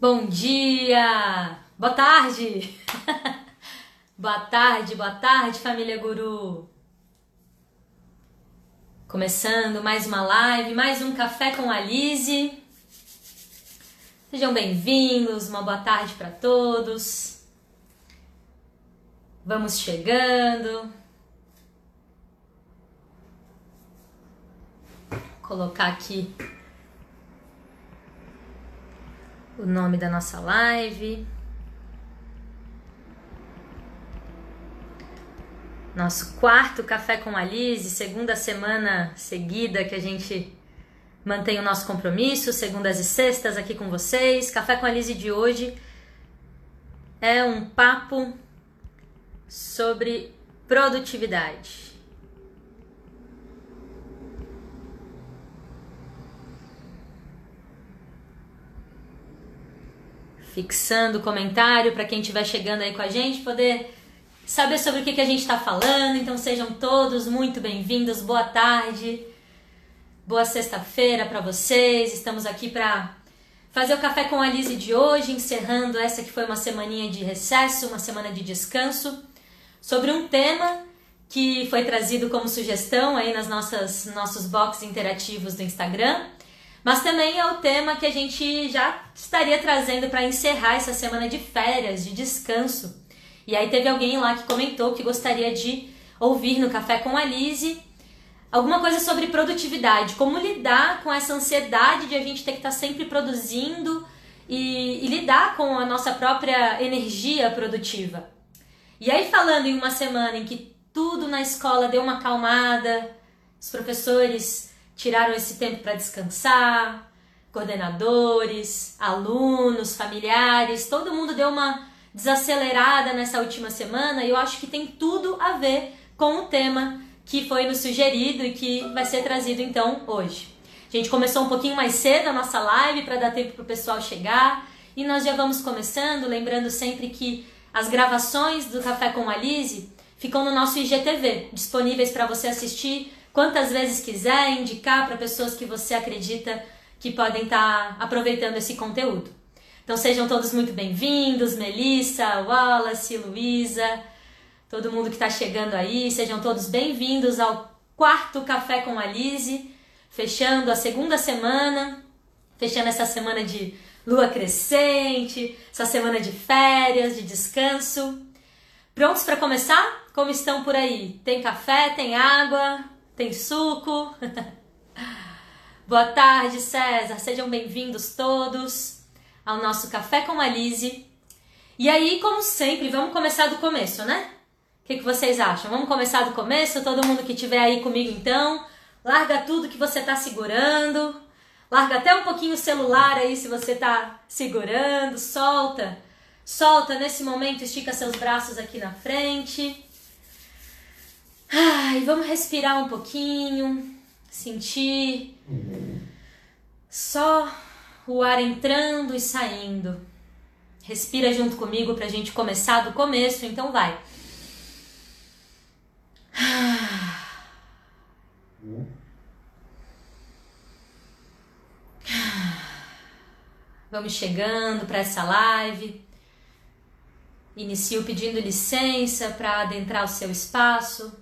Bom dia! Boa tarde! boa tarde, boa tarde, família Guru! Começando mais uma live, mais um café com a Lise. Sejam bem-vindos, uma boa tarde para todos. Vamos chegando. Vou colocar aqui o nome da nossa live. Nosso quarto Café com a Lise, segunda semana seguida que a gente mantém o nosso compromisso, segundas e sextas aqui com vocês. Café com a Lise de hoje é um papo sobre produtividade. Fixando o comentário para quem estiver chegando aí com a gente poder saber sobre o que, que a gente está falando. Então sejam todos muito bem-vindos. Boa tarde, boa sexta-feira para vocês. Estamos aqui para fazer o café com a Lise de hoje, encerrando essa que foi uma semaninha de recesso, uma semana de descanso, sobre um tema que foi trazido como sugestão aí nas nossas nossos boxes interativos do Instagram mas também é o tema que a gente já estaria trazendo para encerrar essa semana de férias, de descanso. E aí teve alguém lá que comentou que gostaria de ouvir no Café com a Lise alguma coisa sobre produtividade, como lidar com essa ansiedade de a gente ter que estar tá sempre produzindo e, e lidar com a nossa própria energia produtiva. E aí falando em uma semana em que tudo na escola deu uma acalmada, os professores tiraram esse tempo para descansar, coordenadores, alunos, familiares, todo mundo deu uma desacelerada nessa última semana e eu acho que tem tudo a ver com o tema que foi nos sugerido e que vai ser trazido então hoje. A gente começou um pouquinho mais cedo a nossa live para dar tempo para o pessoal chegar e nós já vamos começando, lembrando sempre que as gravações do Café com a Lise ficam no nosso IGTV, disponíveis para você assistir quantas vezes quiser, indicar para pessoas que você acredita que podem estar tá aproveitando esse conteúdo. Então sejam todos muito bem-vindos, Melissa, Wallace, Luísa, todo mundo que está chegando aí, sejam todos bem-vindos ao quarto Café com a Lise, fechando a segunda semana, fechando essa semana de lua crescente, essa semana de férias, de descanso. Prontos para começar? Como estão por aí? Tem café, tem água? Tem suco? Boa tarde, César. Sejam bem-vindos todos ao nosso Café com a Lise. E aí, como sempre, vamos começar do começo, né? O que, que vocês acham? Vamos começar do começo? Todo mundo que estiver aí comigo, então, larga tudo que você está segurando. Larga até um pouquinho o celular aí se você está segurando. Solta. Solta nesse momento, estica seus braços aqui na frente. Ai, vamos respirar um pouquinho, sentir só o ar entrando e saindo. Respira junto comigo pra gente começar do começo, então vai. Vamos chegando para essa live. Inicio pedindo licença para adentrar o seu espaço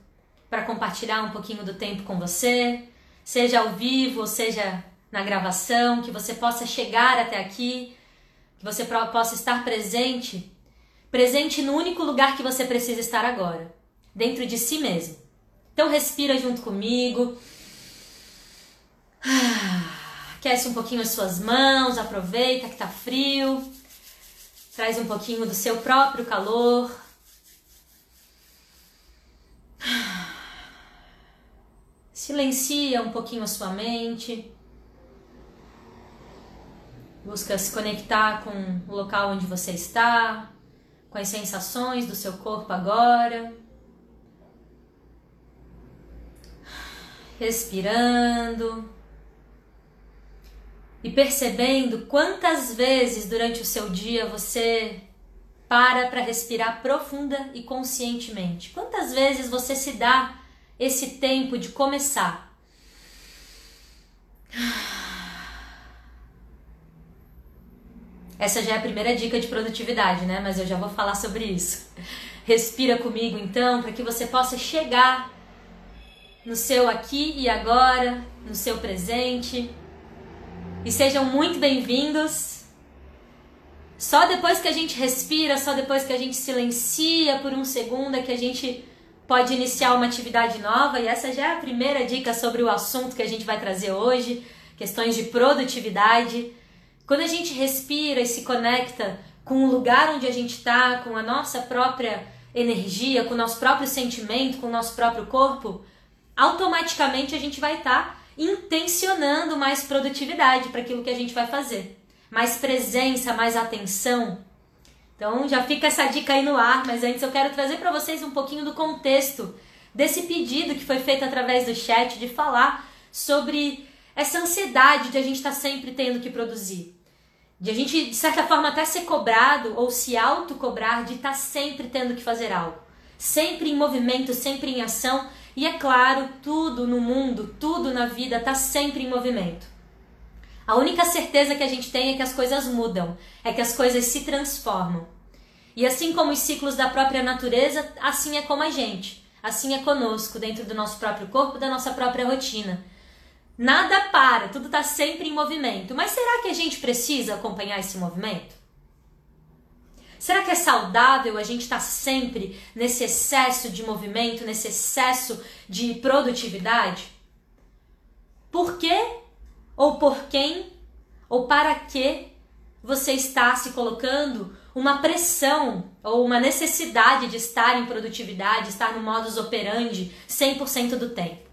para compartilhar um pouquinho do tempo com você, seja ao vivo seja na gravação, que você possa chegar até aqui, que você possa estar presente, presente no único lugar que você precisa estar agora, dentro de si mesmo. Então respira junto comigo. Aquece um pouquinho as suas mãos, aproveita que tá frio. Traz um pouquinho do seu próprio calor. Silencia um pouquinho a sua mente. Busca se conectar com o local onde você está, com as sensações do seu corpo agora. Respirando e percebendo quantas vezes durante o seu dia você para para respirar profunda e conscientemente. Quantas vezes você se dá esse tempo de começar. Essa já é a primeira dica de produtividade, né? Mas eu já vou falar sobre isso. Respira comigo então, para que você possa chegar no seu aqui e agora, no seu presente. E sejam muito bem-vindos. Só depois que a gente respira, só depois que a gente silencia por um segundo é que a gente pode iniciar uma atividade nova. E essa já é a primeira dica sobre o assunto que a gente vai trazer hoje, questões de produtividade. Quando a gente respira e se conecta com o lugar onde a gente está, com a nossa própria energia, com o nosso próprio sentimento, com o nosso próprio corpo, automaticamente a gente vai estar tá intencionando mais produtividade para aquilo que a gente vai fazer. Mais presença, mais atenção. Então já fica essa dica aí no ar, mas antes eu quero trazer para vocês um pouquinho do contexto desse pedido que foi feito através do chat de falar sobre essa ansiedade de a gente estar tá sempre tendo que produzir de a gente, de certa forma, até ser cobrado ou se autocobrar de estar tá sempre tendo que fazer algo. Sempre em movimento, sempre em ação. E é claro, tudo no mundo, tudo na vida está sempre em movimento. A única certeza que a gente tem é que as coisas mudam, é que as coisas se transformam. E assim como os ciclos da própria natureza, assim é como a gente. Assim é conosco, dentro do nosso próprio corpo, da nossa própria rotina. Nada para, tudo está sempre em movimento. Mas será que a gente precisa acompanhar esse movimento? Será que é saudável a gente estar tá sempre nesse excesso de movimento, nesse excesso de produtividade? Por quê? Ou por quem? Ou para que você está se colocando uma pressão ou uma necessidade de estar em produtividade, estar no modus operandi 100% do tempo?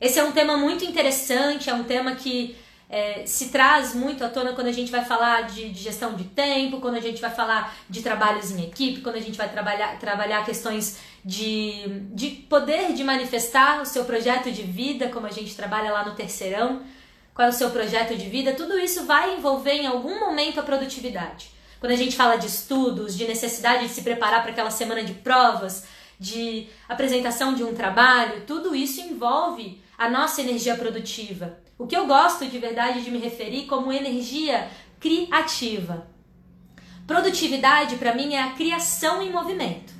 Esse é um tema muito interessante, é um tema que é, se traz muito à tona quando a gente vai falar de, de, gestão de tempo, quando a gente vai falar de trabalhos em equipe, quando a gente vai trabalhar, trabalhar questões de, de poder de manifestar o seu projeto de vida, como a gente trabalha lá no terceirão, qual é o seu projeto de vida, tudo isso vai envolver em algum momento a produtividade. Quando a gente fala de estudos, de necessidade de se preparar para aquela semana de provas, de apresentação de um trabalho, tudo isso envolve a nossa energia produtiva. O que eu gosto de verdade de me referir como energia criativa. Produtividade para mim é a criação em movimento.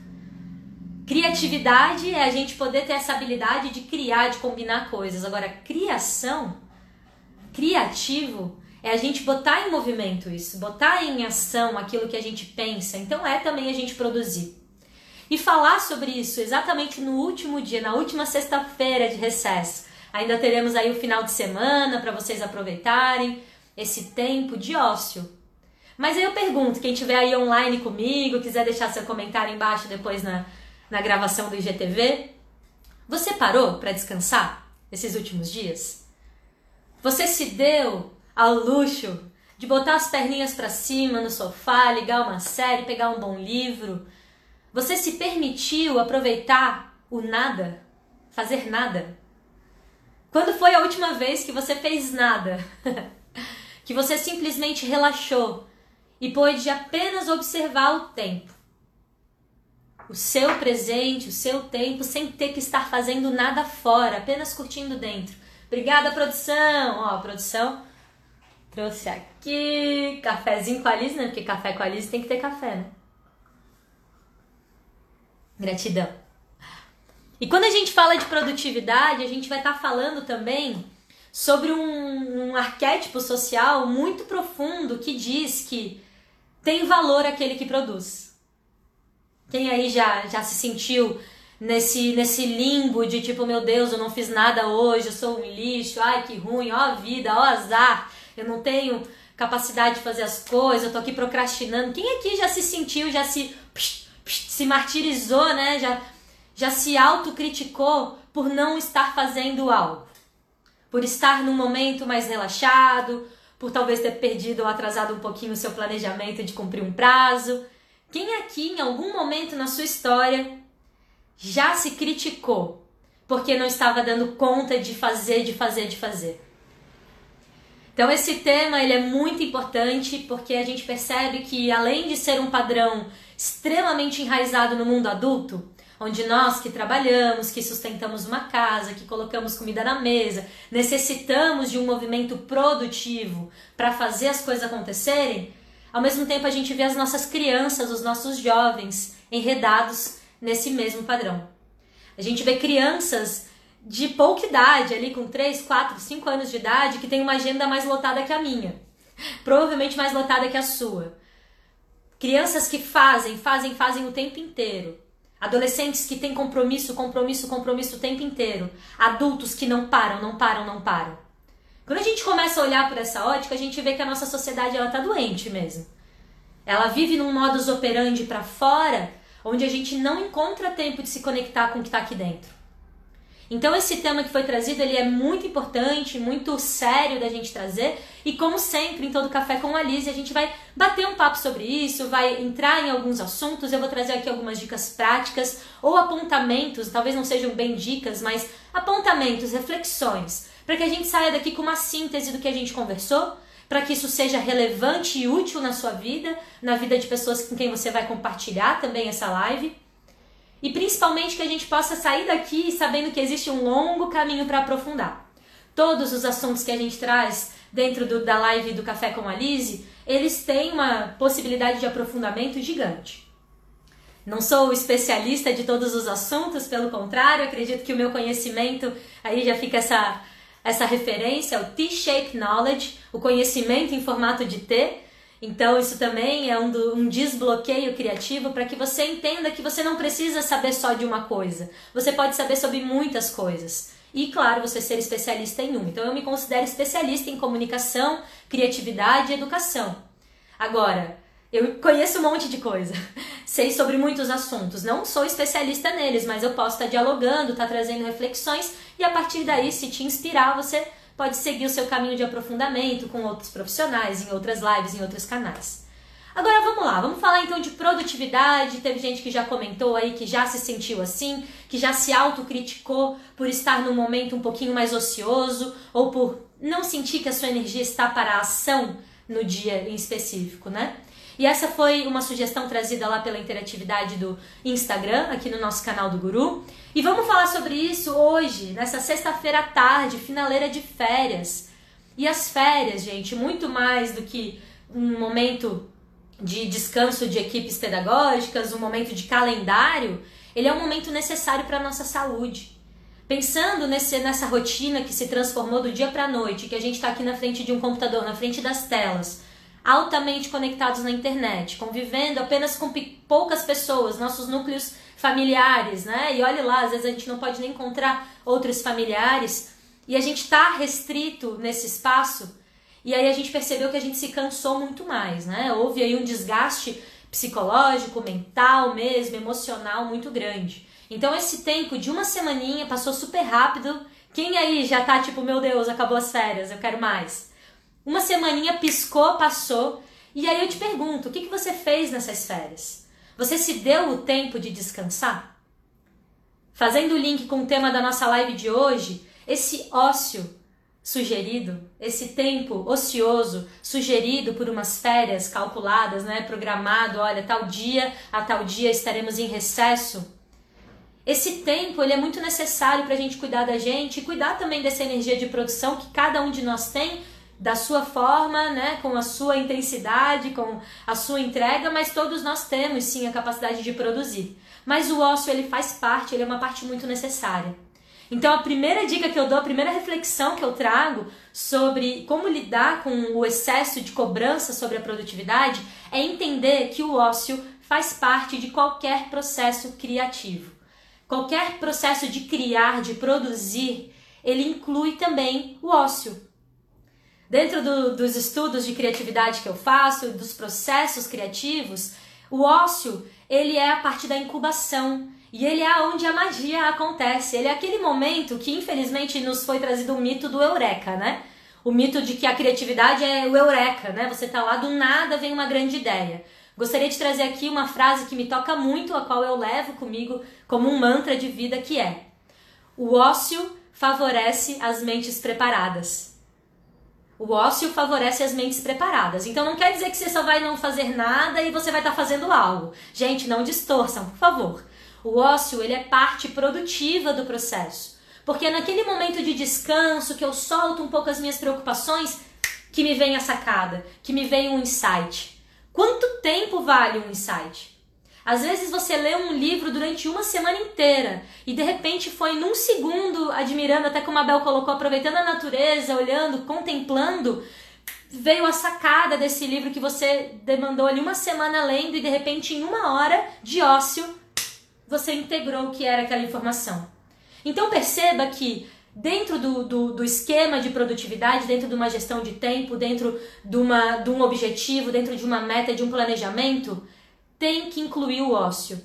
Criatividade é a gente poder ter essa habilidade de criar, de combinar coisas. Agora, criação, criativo, é a gente botar em movimento isso, botar em ação aquilo que a gente pensa. Então é também a gente produzir. E falar sobre isso exatamente no último dia, na última sexta-feira de recesso. Ainda teremos aí o final de semana para vocês aproveitarem esse tempo de ócio. Mas aí eu pergunto, quem estiver aí online comigo, quiser deixar seu comentário embaixo depois na, na gravação do IGTV, você parou para descansar esses últimos dias? Você se deu ao luxo de botar as perninhas para cima no sofá, ligar uma série, pegar um bom livro, você se permitiu aproveitar o nada? Fazer nada? Quando foi a última vez que você fez nada? que você simplesmente relaxou e pôde apenas observar o tempo? O seu presente, o seu tempo, sem ter que estar fazendo nada fora, apenas curtindo dentro. Obrigada, produção! Ó, a produção trouxe aqui cafezinho com a Alice, né? Porque café com a Alice tem que ter café, né? Gratidão. E quando a gente fala de produtividade, a gente vai estar tá falando também sobre um, um arquétipo social muito profundo que diz que tem valor aquele que produz. Quem aí já, já se sentiu nesse, nesse limbo de tipo, meu Deus, eu não fiz nada hoje, eu sou um lixo, ai que ruim, ó a vida, ó azar, eu não tenho capacidade de fazer as coisas, eu tô aqui procrastinando. Quem aqui já se sentiu, já se se martirizou, né? Já, já se autocriticou por não estar fazendo algo. Por estar num momento mais relaxado, por talvez ter perdido ou atrasado um pouquinho o seu planejamento de cumprir um prazo. Quem aqui, em algum momento na sua história, já se criticou porque não estava dando conta de fazer, de fazer, de fazer? Então esse tema ele é muito importante porque a gente percebe que além de ser um padrão extremamente enraizado no mundo adulto, onde nós que trabalhamos, que sustentamos uma casa, que colocamos comida na mesa, necessitamos de um movimento produtivo para fazer as coisas acontecerem, ao mesmo tempo a gente vê as nossas crianças, os nossos jovens enredados nesse mesmo padrão. A gente vê crianças de pouca idade, ali com 3, 4, 5 anos de idade, que tem uma agenda mais lotada que a minha. Provavelmente mais lotada que a sua. Crianças que fazem, fazem, fazem o tempo inteiro. Adolescentes que têm compromisso, compromisso, compromisso o tempo inteiro. Adultos que não param, não param, não param. Quando a gente começa a olhar por essa ótica, a gente vê que a nossa sociedade ela tá doente mesmo. Ela vive num modus operandi para fora, onde a gente não encontra tempo de se conectar com o que está aqui dentro. Então esse tema que foi trazido, ele é muito importante, muito sério da gente trazer, e como sempre, em todo café com a Liz, a gente vai bater um papo sobre isso, vai entrar em alguns assuntos, eu vou trazer aqui algumas dicas práticas ou apontamentos, talvez não sejam bem dicas, mas apontamentos, reflexões, para que a gente saia daqui com uma síntese do que a gente conversou, para que isso seja relevante e útil na sua vida, na vida de pessoas com quem você vai compartilhar também essa live. E principalmente que a gente possa sair daqui sabendo que existe um longo caminho para aprofundar. Todos os assuntos que a gente traz dentro do, da live do Café com a Lise, eles têm uma possibilidade de aprofundamento gigante. Não sou especialista de todos os assuntos, pelo contrário, acredito que o meu conhecimento, aí já fica essa, essa referência, o T-Shape Knowledge, o conhecimento em formato de T, então, isso também é um, do, um desbloqueio criativo para que você entenda que você não precisa saber só de uma coisa. Você pode saber sobre muitas coisas. E, claro, você ser especialista em uma. Então, eu me considero especialista em comunicação, criatividade e educação. Agora, eu conheço um monte de coisa, sei sobre muitos assuntos. Não sou especialista neles, mas eu posso estar dialogando, estar trazendo reflexões e a partir daí, se te inspirar, você pode seguir o seu caminho de aprofundamento com outros profissionais, em outras lives, em outros canais. Agora vamos lá, vamos falar então de produtividade. Teve gente que já comentou aí que já se sentiu assim, que já se autocriticou por estar num momento um pouquinho mais ocioso ou por não sentir que a sua energia está para a ação no dia em específico, né? E essa foi uma sugestão trazida lá pela interatividade do Instagram, aqui no nosso canal do Guru. E vamos falar sobre isso hoje, nessa sexta-feira à tarde, finaleira de férias. E as férias, gente, muito mais do que um momento de descanso de equipes pedagógicas, um momento de calendário, ele é um momento necessário para a nossa saúde. Pensando nesse, nessa rotina que se transformou do dia para a noite, que a gente está aqui na frente de um computador, na frente das telas, altamente conectados na internet, convivendo apenas com poucas pessoas, nossos núcleos familiares, né? E olhe lá, às vezes a gente não pode nem encontrar outros familiares e a gente está restrito nesse espaço. E aí a gente percebeu que a gente se cansou muito mais, né? Houve aí um desgaste psicológico, mental mesmo, emocional muito grande. Então esse tempo de uma semaninha passou super rápido. Quem aí já tá tipo, meu Deus, acabou as férias, eu quero mais. Uma semaninha piscou, passou. E aí eu te pergunto, o que, que você fez nessas férias? Você se deu o tempo de descansar? Fazendo o link com o tema da nossa live de hoje, esse ócio sugerido, esse tempo ocioso sugerido por umas férias calculadas, né, programado, olha, tal dia a tal dia estaremos em recesso. Esse tempo ele é muito necessário para a gente cuidar da gente e cuidar também dessa energia de produção que cada um de nós tem da sua forma, né, com a sua intensidade, com a sua entrega, mas todos nós temos sim a capacidade de produzir. Mas o ócio ele faz parte, ele é uma parte muito necessária. Então a primeira dica que eu dou, a primeira reflexão que eu trago sobre como lidar com o excesso de cobrança sobre a produtividade é entender que o ócio faz parte de qualquer processo criativo. Qualquer processo de criar, de produzir, ele inclui também o ócio. Dentro do, dos estudos de criatividade que eu faço, dos processos criativos, o ócio ele é a parte da incubação e ele é onde a magia acontece. Ele é aquele momento que infelizmente nos foi trazido o mito do eureka, né? O mito de que a criatividade é o eureka, né? Você tá lá do nada vem uma grande ideia. Gostaria de trazer aqui uma frase que me toca muito, a qual eu levo comigo como um mantra de vida que é: O ócio favorece as mentes preparadas. O ócio favorece as mentes preparadas. Então não quer dizer que você só vai não fazer nada e você vai estar tá fazendo algo. Gente, não distorçam, por favor. O ócio, ele é parte produtiva do processo. Porque é naquele momento de descanso que eu solto um pouco as minhas preocupações que me vem a sacada, que me vem um insight. Quanto tempo vale um insight? Às vezes você lê um livro durante uma semana inteira e de repente foi num segundo, admirando, até como a Bel colocou, aproveitando a natureza, olhando, contemplando, veio a sacada desse livro que você demandou ali uma semana lendo e de repente em uma hora de ócio você integrou o que era aquela informação. Então perceba que dentro do, do, do, esquema de produtividade, dentro de uma gestão de tempo, dentro de, uma, de um objetivo, dentro de uma meta, de um planejamento, tem que incluir o ócio.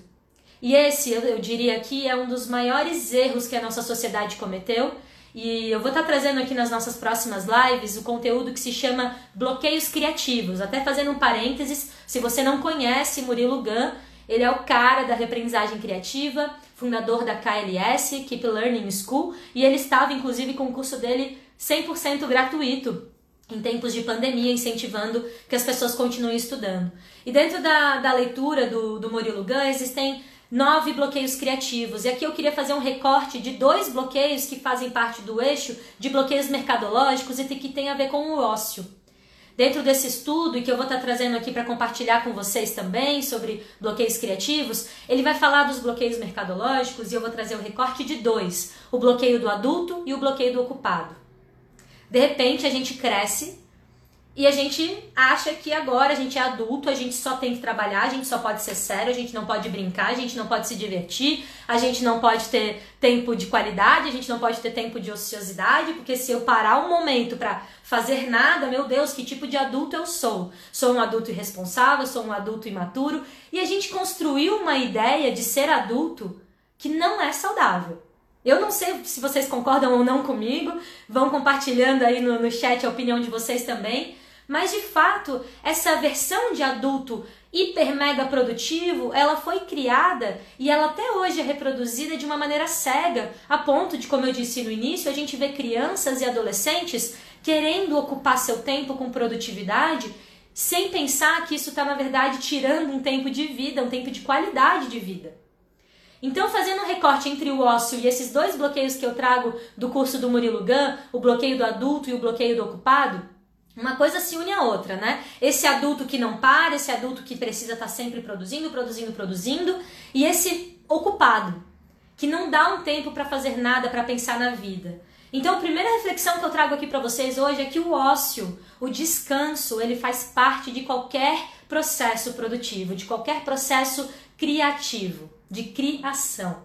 E esse, eu, diria aqui, é um dos maiores erros que a nossa sociedade cometeu. E eu vou estar trazendo aqui nas nossas próximas lives o conteúdo que se chama bloqueios criativos. Até fazendo um parênteses, se você não conhece Murilo Gun, ele é o cara da reaprendizagem criativa, fundador da KLS, Keep Learning School, e ele estava inclusive com o curso dele 100% gratuito em tempos de pandemia, incentivando que as pessoas continuem estudando. E dentro da, da leitura do, do Murilo Gun, existem nove bloqueios criativos. E aqui eu queria fazer um recorte de dois bloqueios que fazem parte do eixo de bloqueios mercadológicos e que tem a ver com o ócio. Dentro desse estudo, e que eu vou estar trazendo aqui para compartilhar com vocês também sobre bloqueios criativos, ele vai falar dos bloqueios mercadológicos e eu vou trazer o recorte de dois: o bloqueio do adulto e o bloqueio do ocupado. De repente a gente cresce e a gente acha que agora a gente é adulto, a gente só tem que trabalhar, a gente só pode ser sério, a gente não pode brincar, a gente não pode se divertir, a gente não pode ter tempo de qualidade, a gente não pode ter tempo de ociosidade, porque se eu parar um momento para fazer nada, meu Deus, que tipo de adulto eu sou? Sou um adulto irresponsável, sou um adulto imaturo, e a gente construiu uma ideia de ser adulto que não é saudável. Eu não sei se vocês concordam ou não comigo, vão compartilhando aí no, no chat a opinião de vocês também. Mas de fato, essa versão de adulto hiper mega produtivo, ela foi criada e ela até hoje é reproduzida de uma maneira cega, a ponto de, como eu disse no início, a gente vê crianças e adolescentes querendo ocupar seu tempo com produtividade, sem pensar que isso está, na verdade, tirando um tempo de vida, um tempo de qualidade de vida. Então, fazendo um recorte entre o ócio e esses dois bloqueios que eu trago do curso do Murilo Gun, o bloqueio do adulto e o bloqueio do ocupado, uma coisa se une à outra, né? Esse adulto que não para, esse adulto que precisa estar tá sempre produzindo, produzindo, produzindo, e esse ocupado, que não dá um tempo para fazer nada, para pensar na vida. Então, a primeira reflexão que eu trago aqui para vocês hoje é que o ócio, o descanso, ele faz parte de qualquer processo produtivo, de qualquer processo criativo de criação.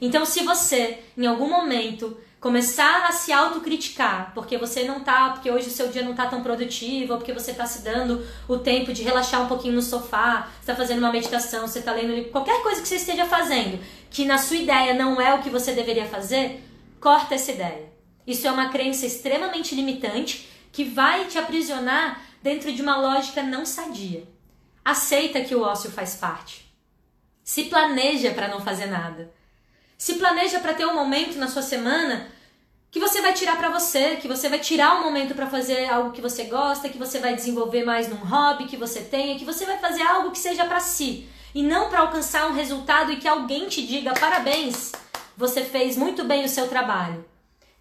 Então, se você, em algum momento, começar a se autocriticar, porque você não tá, porque hoje o seu dia não tá tão produtivo, ou porque você tá se dando o tempo de relaxar um pouquinho no sofá, você tá fazendo uma meditação, você tá lendo qualquer coisa que você esteja fazendo, que na sua ideia não é o que você deveria fazer, corta essa ideia. Isso é uma crença extremamente limitante que vai te aprisionar dentro de uma lógica não sadia. Aceita que o ócio faz parte. Se planeja para não fazer nada. Se planeja para ter um momento na sua semana que você vai tirar para você, que você vai tirar um momento para fazer algo que você gosta, que você vai desenvolver mais num hobby que você tenha, que você vai fazer algo que seja para si e não para alcançar um resultado e que alguém te diga parabéns, você fez muito bem o seu trabalho.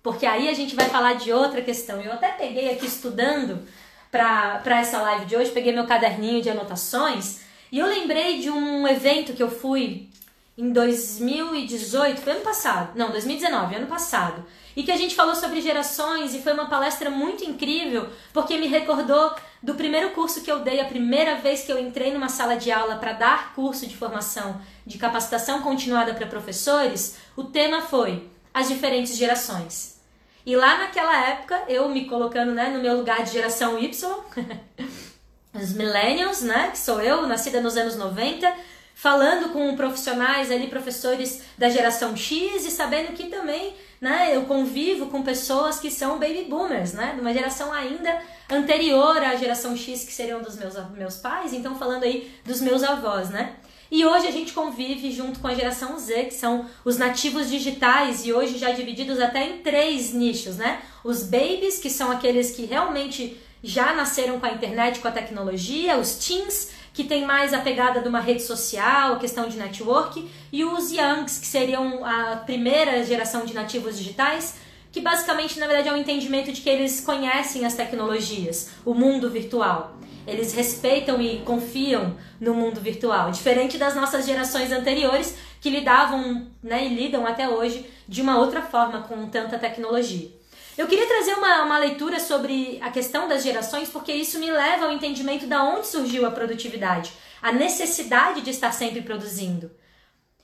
Porque aí a gente vai falar de outra questão. Eu até peguei aqui estudando para essa live de hoje, peguei meu caderninho de anotações e eu lembrei de um evento que eu fui em 2018, foi ano passado, não, 2019, ano passado, e que a gente falou sobre gerações e foi uma palestra muito incrível, porque me recordou do primeiro curso que eu dei, a primeira vez que eu entrei numa sala de aula para dar curso de formação de capacitação continuada para professores, o tema foi as diferentes gerações. E lá naquela época, eu me colocando né, no meu lugar de geração Y, os millennials, né, que sou eu, nascida nos anos 90, falando com profissionais ali, professores da geração X e sabendo que também, né, eu convivo com pessoas que são baby boomers, né, de uma geração ainda anterior à geração X, que seriam dos meus, meus pais, então falando aí dos meus avós, né. E hoje a gente convive junto com a geração Z, que são os nativos digitais e hoje já divididos até em três nichos, né? Os babies, que são aqueles que realmente já nasceram com a internet, com a tecnologia, os teens, que tem mais a pegada de uma rede social, questão de network, e os youngs, que seriam a primeira geração de nativos digitais, que basicamente, na verdade, é um entendimento de que eles conhecem as tecnologias, o mundo virtual. Eles respeitam e confiam no mundo virtual, diferente das nossas gerações anteriores que lidavam né, e lidam até hoje de uma outra forma com tanta tecnologia. Eu queria trazer uma, uma leitura sobre a questão das gerações, porque isso me leva ao entendimento da onde surgiu a produtividade, a necessidade de estar sempre produzindo.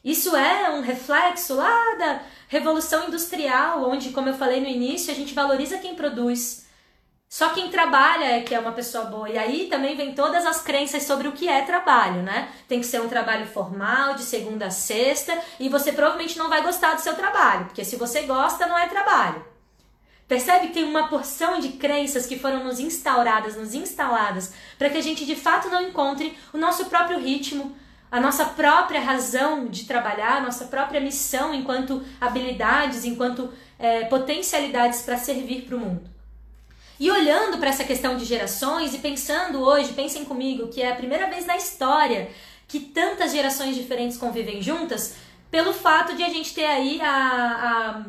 Isso é um reflexo lá da Revolução Industrial, onde, como eu falei no início, a gente valoriza quem produz. Só quem trabalha é que é uma pessoa boa. E aí também vem todas as crenças sobre o que é trabalho, né? Tem que ser um trabalho formal, de segunda a sexta, e você provavelmente não vai gostar do seu trabalho, porque se você gosta, não é trabalho. Percebe que tem uma porção de crenças que foram nos instauradas, nos instaladas, para que a gente de fato não encontre o nosso próprio ritmo, a nossa própria razão de trabalhar, a nossa própria missão enquanto habilidades, enquanto é, potencialidades para servir para o mundo. E olhando para essa questão de gerações e pensando hoje, pensem comigo, que é a primeira vez na história que tantas gerações diferentes convivem juntas, pelo fato de a gente ter aí a, a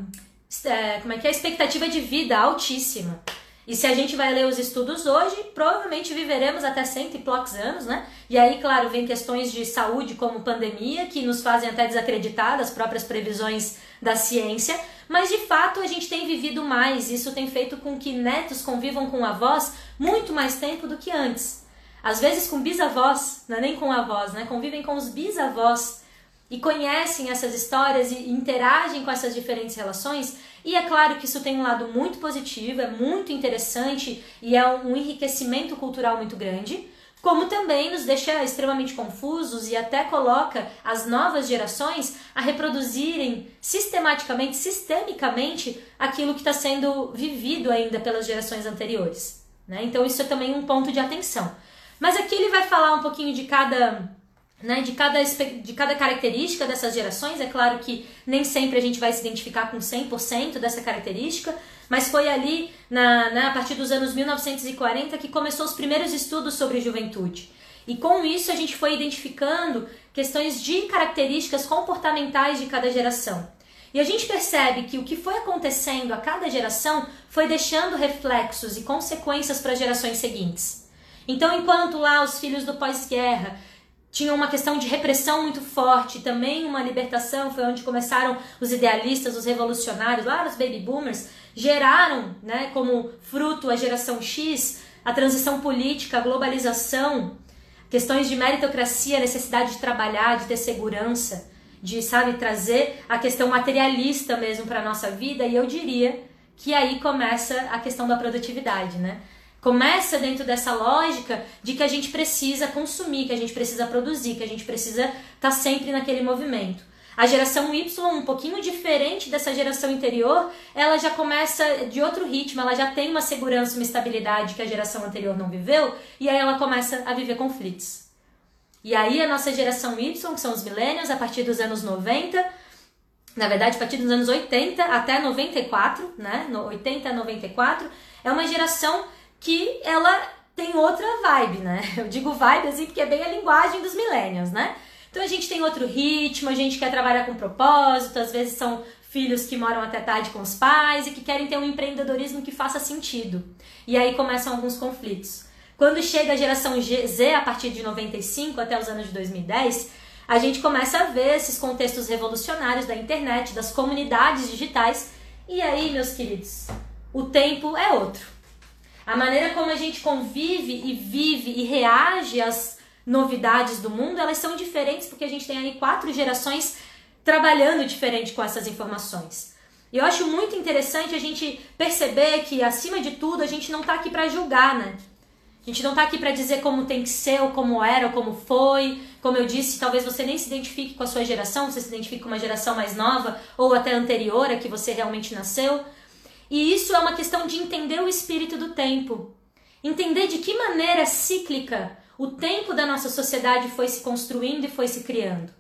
como é que é? A expectativa de vida altíssima. E se a gente vai ler os estudos hoje, provavelmente viveremos até cento e poucos anos, né? E aí, claro, vem questões de saúde como pandemia, que nos fazem até desacreditar das próprias previsões da ciência, mas de fato a gente tem vivido mais, isso tem feito com que netos convivam com avós muito mais tempo do que antes. Às vezes com bisavós, não é nem com avós, né? Convivem com os bisavós e conhecem essas histórias e interagem com essas diferentes relações. E é claro que isso tem um lado muito positivo, é muito interessante e é um enriquecimento cultural muito grande, como também nos deixa extremamente confusos e até coloca as novas gerações a reproduzirem sistematicamente, sistemicamente, aquilo que está sendo vivido ainda pelas gerações anteriores. Né? Então, isso é também um ponto de atenção. Mas aqui ele vai falar um pouquinho de cada né, de, cada, de cada característica dessas gerações. É claro que nem sempre a gente vai se identificar com 100% dessa característica, mas foi ali, na, né, a partir dos anos 1940, que começou os primeiros estudos sobre juventude. E com isso a gente foi identificando questões de características comportamentais de cada geração. E a gente percebe que o que foi acontecendo a cada geração foi deixando reflexos e consequências para gerações seguintes. Então, enquanto lá os filhos do pós-guerra tinha uma questão de repressão muito forte, também uma libertação, foi onde começaram os idealistas, os revolucionários, lá os baby boomers, geraram, né, como fruto a geração X, a transição política, a globalização, questões de meritocracia, necessidade de trabalhar, de ter segurança, de, sabe, trazer a questão materialista mesmo para a nossa vida, e eu diria que aí começa a questão da produtividade, né? Começa dentro dessa lógica de que a gente precisa consumir, que a gente precisa produzir, que a gente precisa estar tá sempre naquele movimento. A geração Y, um pouquinho diferente dessa geração anterior, ela já começa de outro ritmo, ela já tem uma segurança, uma estabilidade que a geração anterior não viveu, e aí ela começa a viver conflitos. E aí a nossa geração Y, que são os millennials, a partir dos anos 90, na verdade, a partir dos anos 80 até 94, né? No 80 a 94, é uma geração que ela tem outra vibe, né? Eu digo vibe assim porque é bem a linguagem dos millennials, né? Então a gente tem outro ritmo, a gente quer trabalhar com propósito, às vezes são filhos que moram até tarde com os pais e que querem ter um empreendedorismo que faça sentido. E aí começam alguns conflitos. Quando chega a geração Z, a partir de 95 até os anos de 2010, a gente começa a ver esses contextos revolucionários da internet, das comunidades digitais. E aí, meus queridos, o tempo é outro. A maneira como a gente convive e vive e reage às novidades do mundo, elas são diferentes porque a gente tem aí quatro gerações trabalhando diferente com essas informações. E eu acho muito interessante a gente perceber que, acima de tudo, a gente não está aqui para julgar, né? A gente não está aqui para dizer como tem que ser, ou como era, ou como foi. Como eu disse, talvez você nem se identifique com a sua geração, você se identifique com uma geração mais nova ou até anterior a que você realmente nasceu. E isso é uma questão de entender o espírito do tempo. Entender de que maneira cíclica o tempo da nossa sociedade foi se construindo e foi se criando.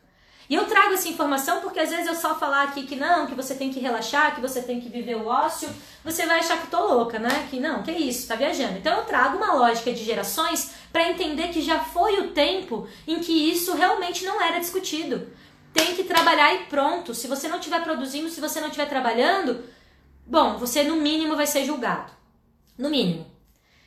E eu trago essa informação porque às vezes eu só falar aqui que não, que você tem que relaxar, que você tem que viver o ócio, você vai achar que tô louca, né? Que não, que isso, tá viajando. Então eu trago uma lógica de gerações para entender que já foi o tempo em que isso realmente não era discutido. Tem que trabalhar e pronto. Se você não estiver produzindo, se você não estiver trabalhando, bom, você no mínimo vai ser julgado. No mínimo.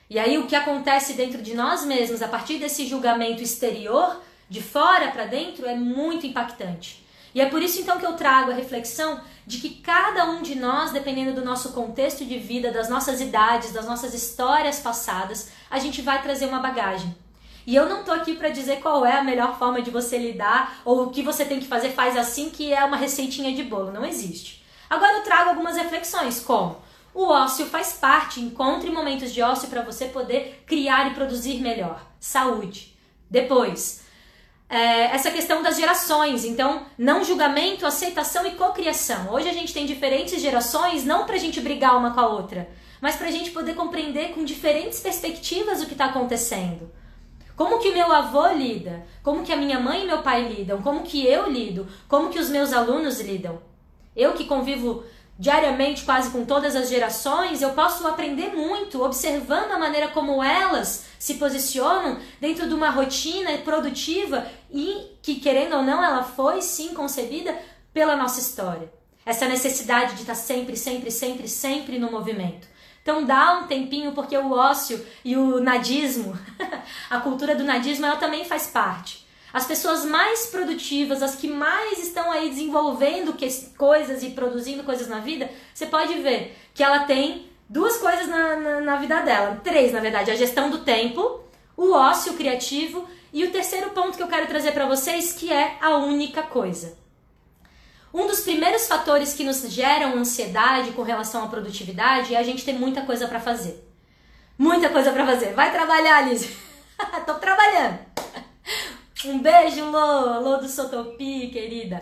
E aí o que acontece dentro de nós mesmos a partir desse julgamento exterior, de fora para dentro, é muito impactante. E é por isso então que eu trago a reflexão de que cada um de nós, dependendo do nosso contexto de vida, das nossas idades, das nossas histórias passadas, a gente vai trazer uma bagagem. E eu não tô aqui para dizer qual é a melhor forma de você lidar ou o que você tem que fazer, faz assim que é uma receitinha de bolo, não existe. Agora eu trago algumas reflexões, como o ócio faz parte, encontre momentos de ócio para você poder criar e produzir melhor. Saúde. Depois, é, essa questão das gerações. Então, não julgamento, aceitação e cocriação. Hoje a gente tem diferentes gerações, não para a gente brigar uma com a outra, mas para a gente poder compreender com diferentes perspectivas o que está acontecendo. Como que meu avô lida? Como que a minha mãe e meu pai lidam? Como que eu lido? Como que os meus alunos lidam? Eu que convivo diariamente quase com todas as gerações, eu posso aprender muito observando a maneira como elas se posicionam dentro de uma rotina produtiva e que, querendo ou não, ela foi sim concebida pela nossa história. Essa necessidade de estar sempre, sempre, sempre, sempre no movimento. Então dá um tempinho porque o ócio e o nadismo, a cultura do nadismo, ela também faz parte. As pessoas mais produtivas, as que mais estão aí desenvolvendo que, coisas e produzindo coisas na vida, você pode ver que ela tem duas coisas na, na, na vida dela. Três, na verdade: a gestão do tempo, o ócio criativo e o terceiro ponto que eu quero trazer para vocês, que é a única coisa. Um dos primeiros fatores que nos geram ansiedade com relação à produtividade é a gente ter muita coisa para fazer. Muita coisa para fazer. Vai trabalhar, Alice. Tô trabalhando. Um beijo, Lô, Lô do Sotopi, querida.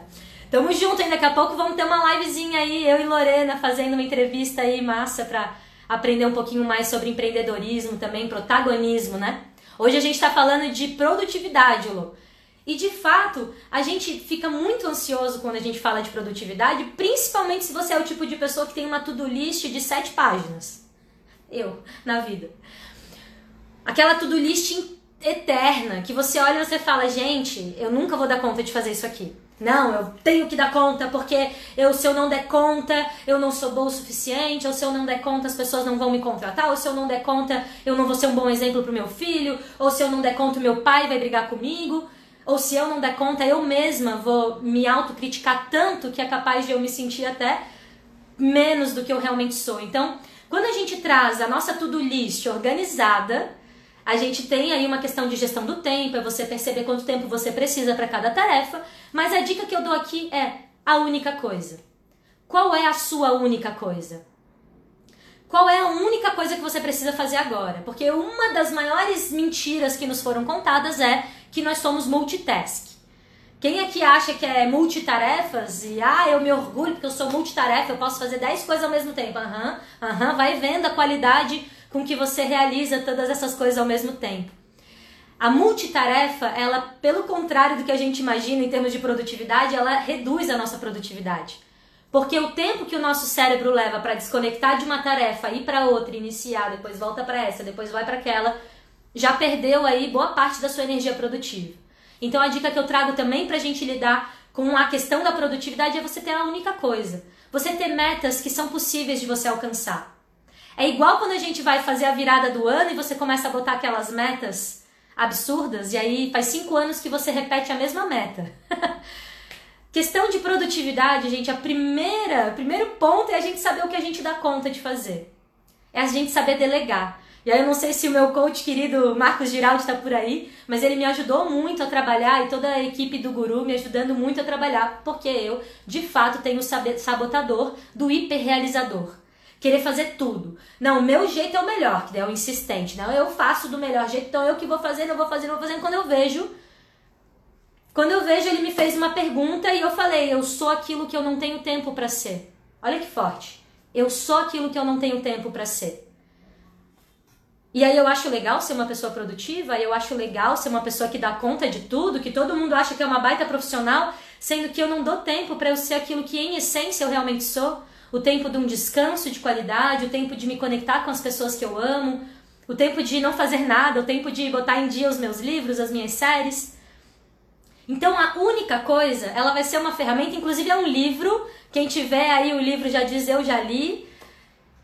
Tamo junto, hein? Daqui a pouco vamos ter uma livezinha aí, eu e Lorena fazendo uma entrevista aí massa pra aprender um pouquinho mais sobre empreendedorismo também, protagonismo, né? Hoje a gente tá falando de produtividade, Lô. E de fato, a gente fica muito ansioso quando a gente fala de produtividade, principalmente se você é o tipo de pessoa que tem uma to-do list de sete páginas. Eu, na vida. Aquela to-do list eterna, que você olha e você fala, gente, eu nunca vou dar conta de fazer isso aqui. Não, eu tenho que dar conta porque eu, se eu não der conta, eu não sou bom o suficiente, ou se eu não der conta, as pessoas não vão me contratar, ou se eu não der conta, eu não vou ser um bom exemplo pro meu filho, ou se eu não der conta, meu pai vai brigar comigo, ou se eu não der conta, eu mesma vou me autocriticar tanto que é capaz de eu me sentir até menos do que eu realmente sou. Então, quando a gente traz a nossa to-do list organizada, a gente tem aí uma questão de gestão do tempo, é você perceber quanto tempo você precisa para cada tarefa, mas a dica que eu dou aqui é a única coisa. Qual é a sua única coisa? Qual é a única coisa que você precisa fazer agora? Porque uma das maiores mentiras que nos foram contadas é que nós somos multitask. Quem aqui acha que é multitarefas e ah, eu me orgulho porque eu sou multitarefa, eu posso fazer 10 coisas ao mesmo tempo. Aham, uhum, aham, uhum, vai vendo a qualidade com que você realiza todas essas coisas ao mesmo tempo. A multitarefa, ela, pelo contrário do que a gente imagina em termos de produtividade, ela reduz a nossa produtividade. Porque o tempo que o nosso cérebro leva para desconectar de uma tarefa, ir para outra, iniciar, depois volta para essa, depois vai para aquela, já perdeu aí boa parte da sua energia produtiva. Então a dica que eu trago também para a gente lidar com a questão da produtividade é você ter a única coisa. Você ter metas que são possíveis de você alcançar. É igual quando a gente vai fazer a virada do ano e você começa a botar aquelas metas absurdas e aí faz cinco anos que você repete a mesma meta. Questão de produtividade, gente, a primeira, o primeiro ponto é a gente saber o que a gente dá conta de fazer. É a gente saber delegar. E aí eu não sei se o meu coach querido Marcos Giraldi está por aí, mas ele me ajudou muito a trabalhar e toda a equipe do Guru me ajudando muito a trabalhar, porque eu, de fato, tenho o sabotador do hiperrealizador querer fazer tudo. Não, o meu jeito é o melhor, que é o insistente. Não, eu faço do melhor jeito, então eu que vou fazendo, eu vou fazendo, eu vou fazendo. Quando eu vejo, quando eu vejo, ele me fez uma pergunta e eu falei, eu sou aquilo que eu não tenho tempo para ser. Olha que forte. Eu sou aquilo que eu não tenho tempo para ser. E aí eu acho legal ser uma pessoa produtiva, eu acho legal ser uma pessoa que dá conta de tudo, que todo mundo acha que é uma baita profissional, sendo que eu não dou tempo para eu ser aquilo que em essência eu realmente sou o tempo de um descanso de qualidade, o tempo de me conectar com as pessoas que eu amo, o tempo de não fazer nada, o tempo de botar em dia os meus livros, as minhas séries. Então a única coisa, ela vai ser uma ferramenta, inclusive é um livro. Quem tiver aí o livro já diz eu já li.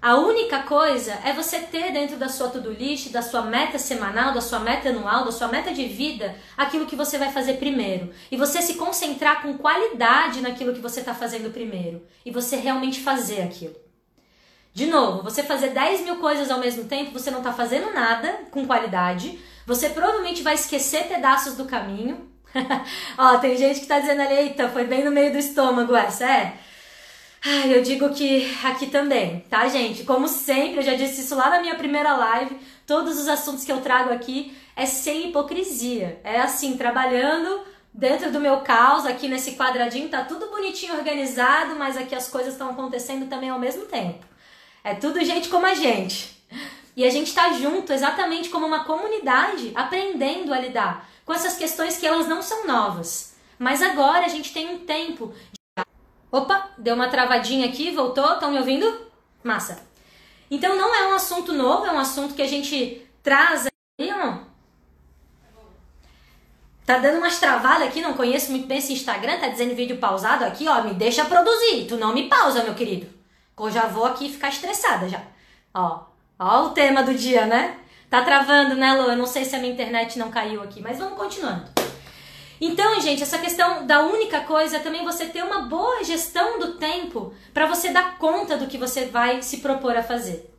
A única coisa é você ter dentro da sua to-do list, da sua meta semanal, da sua meta anual, da sua meta de vida, aquilo que você vai fazer primeiro. E você se concentrar com qualidade naquilo que você está fazendo primeiro. E você realmente fazer aquilo. De novo, você fazer 10 mil coisas ao mesmo tempo, você não está fazendo nada com qualidade. Você provavelmente vai esquecer pedaços do caminho. Ó, tem gente que está dizendo ali, eita, foi bem no meio do estômago essa. É, Ai, eu digo que aqui também, tá, gente? Como sempre, eu já disse isso lá na minha primeira live, todos os assuntos que eu trago aqui é sem hipocrisia. É assim, trabalhando dentro do meu caos, aqui nesse quadradinho, tá tudo bonitinho organizado, mas aqui as coisas estão acontecendo também ao mesmo tempo. É tudo gente como a gente. E a gente tá junto, exatamente como uma comunidade, aprendendo a lidar com essas questões que elas não são novas. Mas agora a gente tem um tempo Opa, deu uma travadinha aqui, voltou, estão me ouvindo? Massa. Então não é um assunto novo, é um assunto que a gente traz aí, ó. Tá dando umas travadas aqui, não conheço muito bem esse Instagram, tá dizendo vídeo pausado aqui, ó, me deixa produzir, tu não me pausa, meu querido. Eu já vou aqui ficar estressada já. Ó, ó o tema do dia, né? Tá travando, né, Lu? Eu não sei se a minha internet não caiu aqui, mas vamos continuando. Então, gente, essa questão da única coisa é também você ter uma boa gestão do tempo para você dar conta do que você vai se propor a fazer.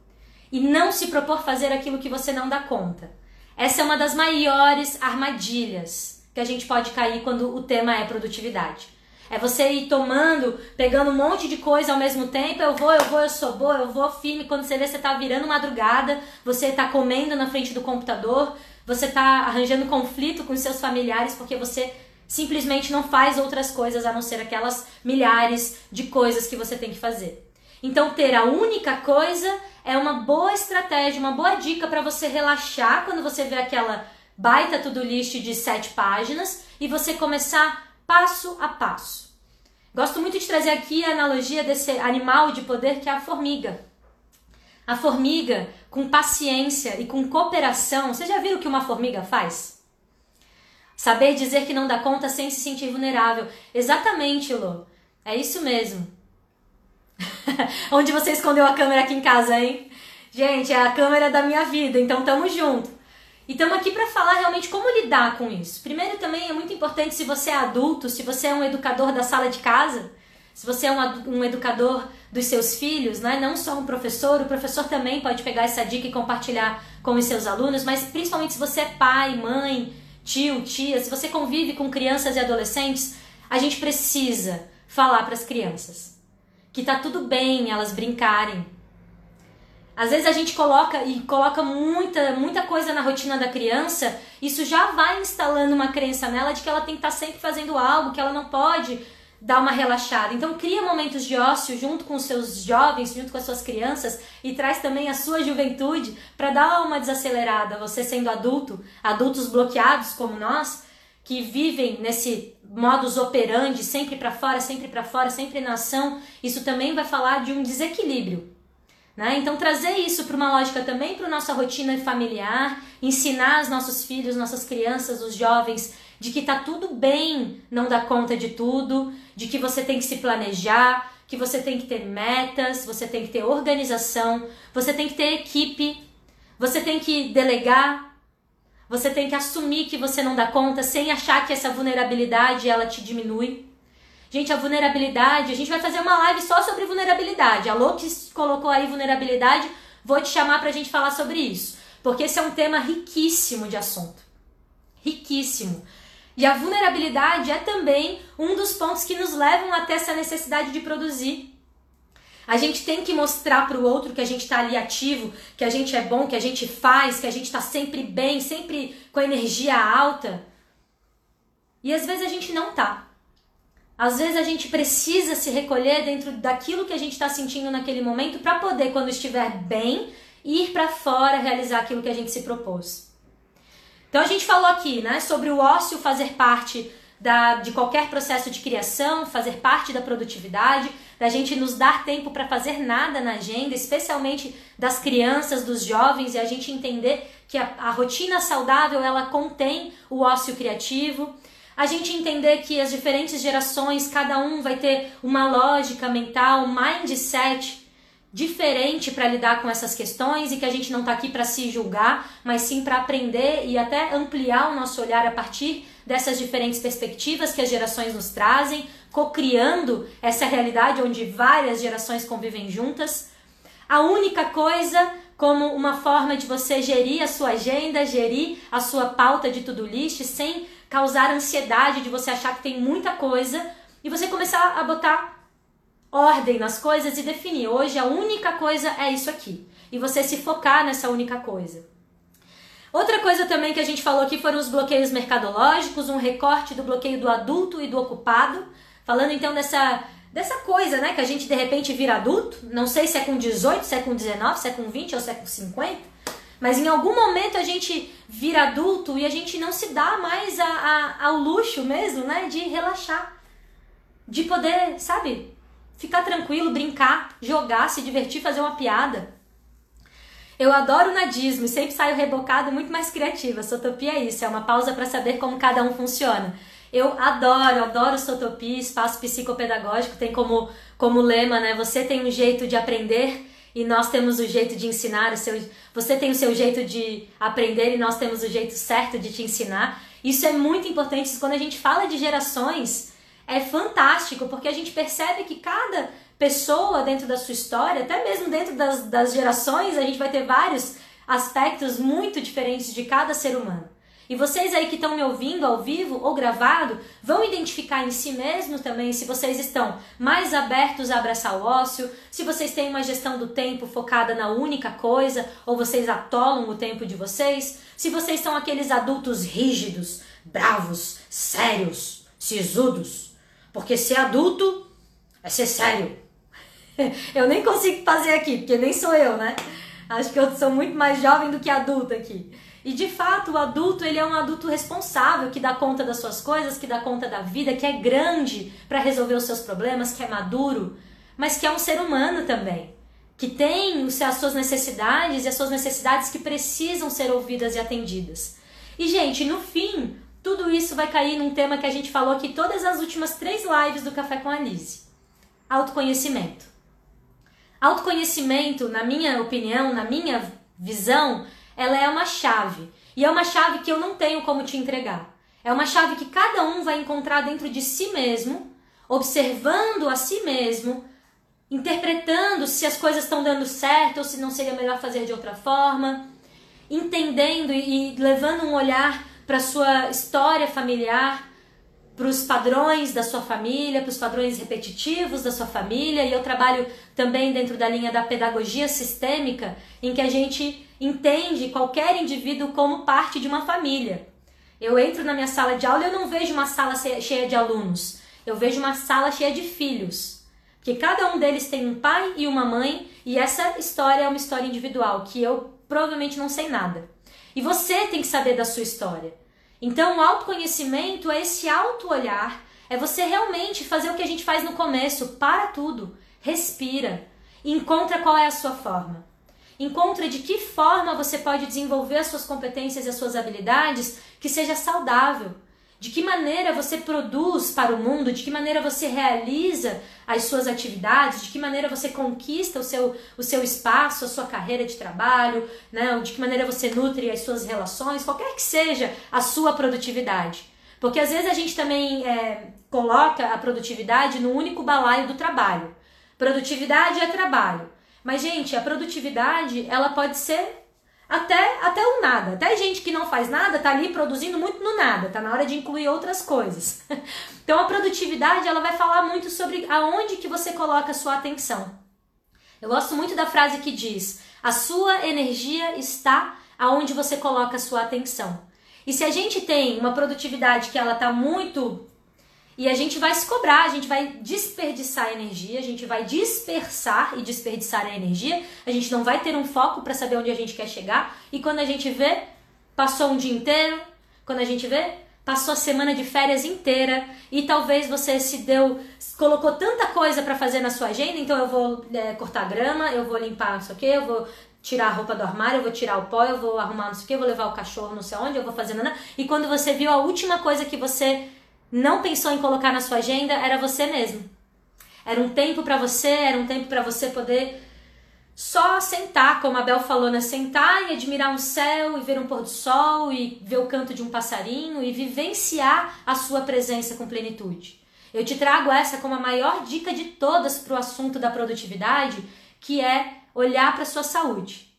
E não se propor fazer aquilo que você não dá conta. Essa é uma das maiores armadilhas que a gente pode cair quando o tema é produtividade. É você ir tomando, pegando um monte de coisa ao mesmo tempo. Eu vou, eu vou, eu sou boa, eu vou firme. Quando você vê, você tá virando madrugada, você tá comendo na frente do computador, você está arranjando conflito com seus familiares porque você simplesmente não faz outras coisas a não ser aquelas milhares de coisas que você tem que fazer. Então, ter a única coisa é uma boa estratégia, uma boa dica para você relaxar quando você vê aquela baita to-do list de sete páginas e você começar passo a passo. Gosto muito de trazer aqui a analogia desse animal de poder que é a formiga. A formiga, com paciência e com cooperação, você já viu o que uma formiga faz? Saber dizer que não dá conta sem se sentir vulnerável. Exatamente, Lô. É isso mesmo. Onde você escondeu a câmera aqui em casa, hein? Gente, é a câmera da minha vida, então tamo junto. E estamos aqui para falar realmente como lidar com isso. Primeiro, também é muito importante se você é adulto, se você é um educador da sala de casa, se você é um, um educador dos seus filhos, né? não só um professor, o professor também pode pegar essa dica e compartilhar com os seus alunos, mas principalmente se você é pai, mãe, tio, tia, se você convive com crianças e adolescentes, a gente precisa falar para as crianças que tá tudo bem elas brincarem. Às vezes a gente coloca e coloca muita, muita coisa na rotina da criança, isso já vai instalando uma crença nela de que ela tem que estar tá sempre fazendo algo, que ela não pode dar uma relaxada. Então cria momentos de ócio junto com os seus jovens, junto com as suas crianças e traz também a sua juventude para dar uma desacelerada. Você sendo adulto, adultos bloqueados como nós, que vivem nesse modus operandi, sempre para fora, sempre para fora, sempre na ação, isso também vai falar de um desequilíbrio. Né? Então, trazer isso para uma lógica também para nossa rotina familiar, ensinar os nossos filhos, nossas crianças, os jovens, de que tá tudo bem não dar conta de tudo, de que você tem que se planejar, que você tem que ter metas, você tem que ter organização, você tem que ter equipe, você tem que delegar, você tem que assumir que você não dá conta sem achar que essa vulnerabilidade ela te diminui. Gente, a vulnerabilidade, a gente vai fazer uma live só sobre vulnerabilidade. A Lô que colocou aí vulnerabilidade, vou te chamar pra gente falar sobre isso, porque esse é um tema riquíssimo de assunto. Riquíssimo. E a vulnerabilidade é também um dos pontos que nos levam até essa necessidade de produzir. A gente tem que mostrar para o outro que a gente está ali ativo, que a gente é bom, que a gente faz, que a gente está sempre bem, sempre com a energia alta. E às vezes a gente não tá. Às vezes a gente precisa se recolher dentro daquilo que a gente está sentindo naquele momento para poder, quando estiver bem, ir para fora realizar aquilo que a gente se propôs. Então a gente falou aqui, né, sobre o ócio fazer parte da, de qualquer processo de criação, fazer parte da produtividade, da gente nos dar tempo para fazer nada na agenda, especialmente das crianças, dos jovens, e a gente entender que a, a rotina saudável ela contém o ócio criativo. A gente entender que as diferentes gerações, cada um vai ter uma lógica mental, um mindset diferente para lidar com essas questões e que a gente não está aqui para se julgar, mas sim para aprender e até ampliar o nosso olhar a partir dessas diferentes perspectivas que as gerações nos trazem, co-criando essa realidade onde várias gerações convivem juntas. A única coisa como uma forma de você gerir a sua agenda, gerir a sua pauta de to-do list sem causar ansiedade de você achar que tem muita coisa e você começar a botar ordem nas coisas e definir. Hoje a única coisa é isso aqui. E você se focar nessa única coisa. Outra coisa também que a gente falou aqui foram os bloqueios mercadológicos, um recorte do bloqueio do adulto e do ocupado. Falando então dessa, dessa coisa, né? Que a gente de repente vira adulto. Não sei se é com 18, se é com 19, se é com 20 ou se é com 50. Mas em algum momento a gente vira adulto e a gente não se dá mais a, a, ao luxo mesmo, né? De relaxar. De poder, sabe? Ficar tranquilo, brincar, jogar, se divertir, fazer uma piada. Eu adoro nadismo e sempre saio rebocada muito mais criativa. Sotopia é isso, é uma pausa para saber como cada um funciona. Eu adoro, adoro Sotopia, espaço psicopedagógico, tem como, como lema, né? Você tem um jeito de aprender e nós temos o jeito de ensinar. O seu, você tem o seu jeito de aprender e nós temos o jeito certo de te ensinar. Isso é muito importante quando a gente fala de gerações. É fantástico, porque a gente percebe que cada pessoa dentro da sua história, até mesmo dentro das, das gerações, a gente vai ter vários aspectos muito diferentes de cada ser humano. E vocês aí que estão me ouvindo ao vivo ou gravado, vão identificar em si mesmos também se vocês estão mais abertos a abraçar o ócio, se vocês têm uma gestão do tempo focada na única coisa, ou vocês atolam o tempo de vocês, se vocês são aqueles adultos rígidos, bravos, sérios, sisudos. Porque ser adulto é ser sério, eu nem consigo fazer aqui, porque nem sou eu, né? Acho que eu sou muito mais jovem do que adulto aqui. E de fato, o adulto, ele é um adulto responsável, que dá conta das suas coisas, que dá conta da vida, que é grande para resolver os seus problemas, que é maduro, mas que é um ser humano também, que tem as suas necessidades e as suas necessidades que precisam ser ouvidas e atendidas. E gente, no fim, tudo isso vai cair num tema que a gente falou aqui todas as últimas três lives do Café com a Lise: autoconhecimento. Autoconhecimento, na minha opinião, na minha visão, ela é uma chave. E é uma chave que eu não tenho como te entregar. É uma chave que cada um vai encontrar dentro de si mesmo, observando a si mesmo, interpretando se as coisas estão dando certo ou se não seria melhor fazer de outra forma, entendendo e levando um olhar para sua história familiar, para os padrões da sua família, para os padrões repetitivos da sua família, e eu trabalho também dentro da linha da pedagogia sistêmica, em que a gente entende qualquer indivíduo como parte de uma família. Eu entro na minha sala de aula e eu não vejo uma sala cheia de alunos, eu vejo uma sala cheia de filhos. Porque cada um deles tem um pai e uma mãe, e essa história é uma história individual, que eu provavelmente não sei nada. E você tem que saber da sua história. Então, o autoconhecimento é esse auto-olhar, é você realmente fazer o que a gente faz no começo, para tudo, respira, encontra qual é a sua forma. Encontra de que forma você pode desenvolver as suas competências e as suas habilidades que seja saudável, de que maneira você produz para o mundo, de que maneira você realiza as suas atividades, de que maneira você conquista o seu, o seu espaço, a sua carreira de trabalho, né? de que maneira você nutre as suas relações, qualquer que seja a sua produtividade. Porque às vezes a gente também é, coloca a produtividade no único balaio do trabalho. Produtividade é trabalho. Mas, gente, a produtividade ela pode ser até, até o nada. Até gente que não faz nada tá ali produzindo muito no nada, tá na hora de incluir outras coisas. Então a produtividade ela vai falar muito sobre aonde que você coloca a sua atenção. Eu gosto muito da frase que diz: a sua energia está aonde você coloca a sua atenção. E se a gente tem uma produtividade que ela tá muito e a gente vai se cobrar, a gente vai desperdiçar energia, a gente vai dispersar e desperdiçar a energia, a gente não vai ter um foco para saber onde a gente quer chegar. E quando a gente vê, passou um dia inteiro, quando a gente vê, passou a semana de férias inteira e talvez você se deu, colocou tanta coisa para fazer na sua agenda, então eu vou é, cortar grama, eu vou limpar não sei o que, eu vou tirar a roupa do armário, eu vou tirar o pó, eu vou arrumar não sei o que, eu vou levar o cachorro não sei onde, eu vou fazer nada. E quando você viu a última coisa que você não pensou em colocar na sua agenda era você mesmo. Era um tempo para você, era um tempo para você poder só sentar, como a Bel falou, né? Sentar e admirar um céu e ver um pôr do sol e ver o canto de um passarinho e vivenciar a sua presença com plenitude. Eu te trago essa como a maior dica de todas para o assunto da produtividade, que é olhar para sua saúde.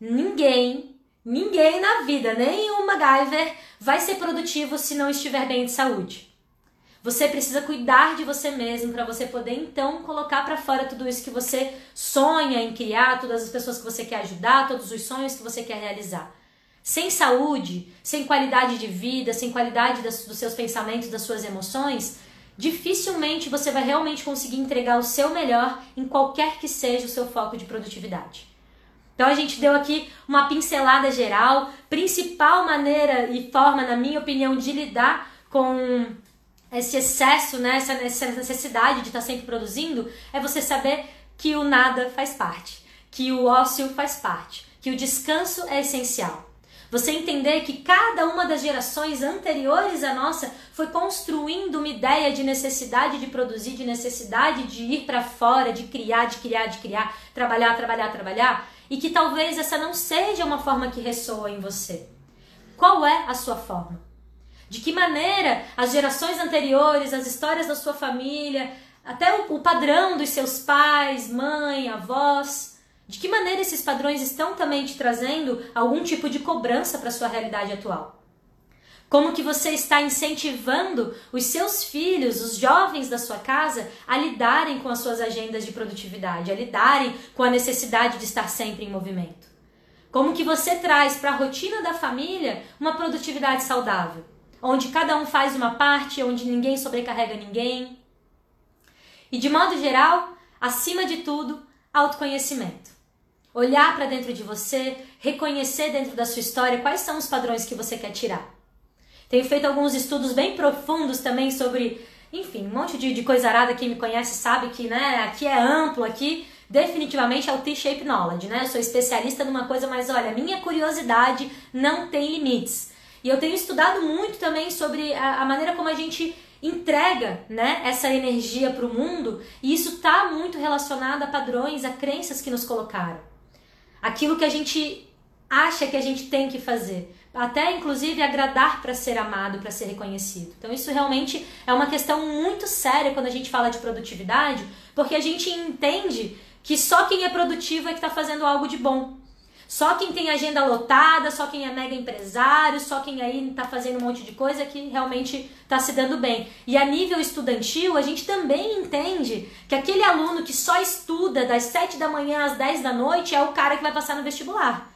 Ninguém, ninguém na vida, nem um MacGyver, vai ser produtivo se não estiver bem de saúde. Você precisa cuidar de você mesmo para você poder então colocar para fora tudo isso que você sonha em criar, todas as pessoas que você quer ajudar, todos os sonhos que você quer realizar. Sem saúde, sem qualidade de vida, sem qualidade das, dos seus pensamentos, das suas emoções, dificilmente você vai realmente conseguir entregar o seu melhor em qualquer que seja o seu foco de produtividade. Então a gente deu aqui uma pincelada geral, principal maneira e forma, na minha opinião, de lidar com esse excesso, né, essa, necessidade de estar sempre produzindo, é você saber que o nada faz parte, que o ócio faz parte, que o descanso é essencial. Você entender que cada uma das gerações anteriores à nossa foi construindo uma ideia de necessidade de produzir, de necessidade de ir para fora, de criar, de criar, de criar, trabalhar, trabalhar, trabalhar, e que talvez essa não seja uma forma que ressoa em você. Qual é a sua forma? De que maneira as gerações anteriores, as histórias da sua família, até o, o padrão dos seus pais, mãe, avós, de que maneira esses padrões estão também te trazendo algum tipo de cobrança para sua realidade atual? Como que você está incentivando os seus filhos, os jovens da sua casa, a lidarem com as suas agendas de produtividade, a lidarem com a necessidade de estar sempre em movimento? Como que você traz para a rotina da família uma produtividade saudável? onde cada um faz uma parte, onde ninguém sobrecarrega ninguém. E de modo geral, acima de tudo, autoconhecimento. Olhar para dentro de você, reconhecer dentro da sua história quais são os padrões que você quer tirar. Tenho feito alguns estudos bem profundos também sobre, enfim, um monte de, de coisa arada. Quem me conhece sabe que, né, aqui é amplo, aqui definitivamente é o T-shape knowledge, né? Eu sou especialista numa coisa, mas olha, minha curiosidade não tem limites. E eu tenho estudado muito também sobre a, a maneira como a gente entrega né, essa energia para o mundo, e isso está muito relacionado a padrões, a crenças que nos colocaram. Aquilo que a gente acha que a gente tem que fazer. Até inclusive agradar para ser amado, para ser reconhecido. Então, isso realmente é uma questão muito séria quando a gente fala de produtividade, porque a gente entende que só quem é produtivo é que está fazendo algo de bom. Só quem tem agenda lotada, só quem é mega empresário, só quem aí tá fazendo um monte de coisa que realmente tá se dando bem. E a nível estudantil, a gente também entende que aquele aluno que só estuda das 7 da manhã às 10 da noite é o cara que vai passar no vestibular.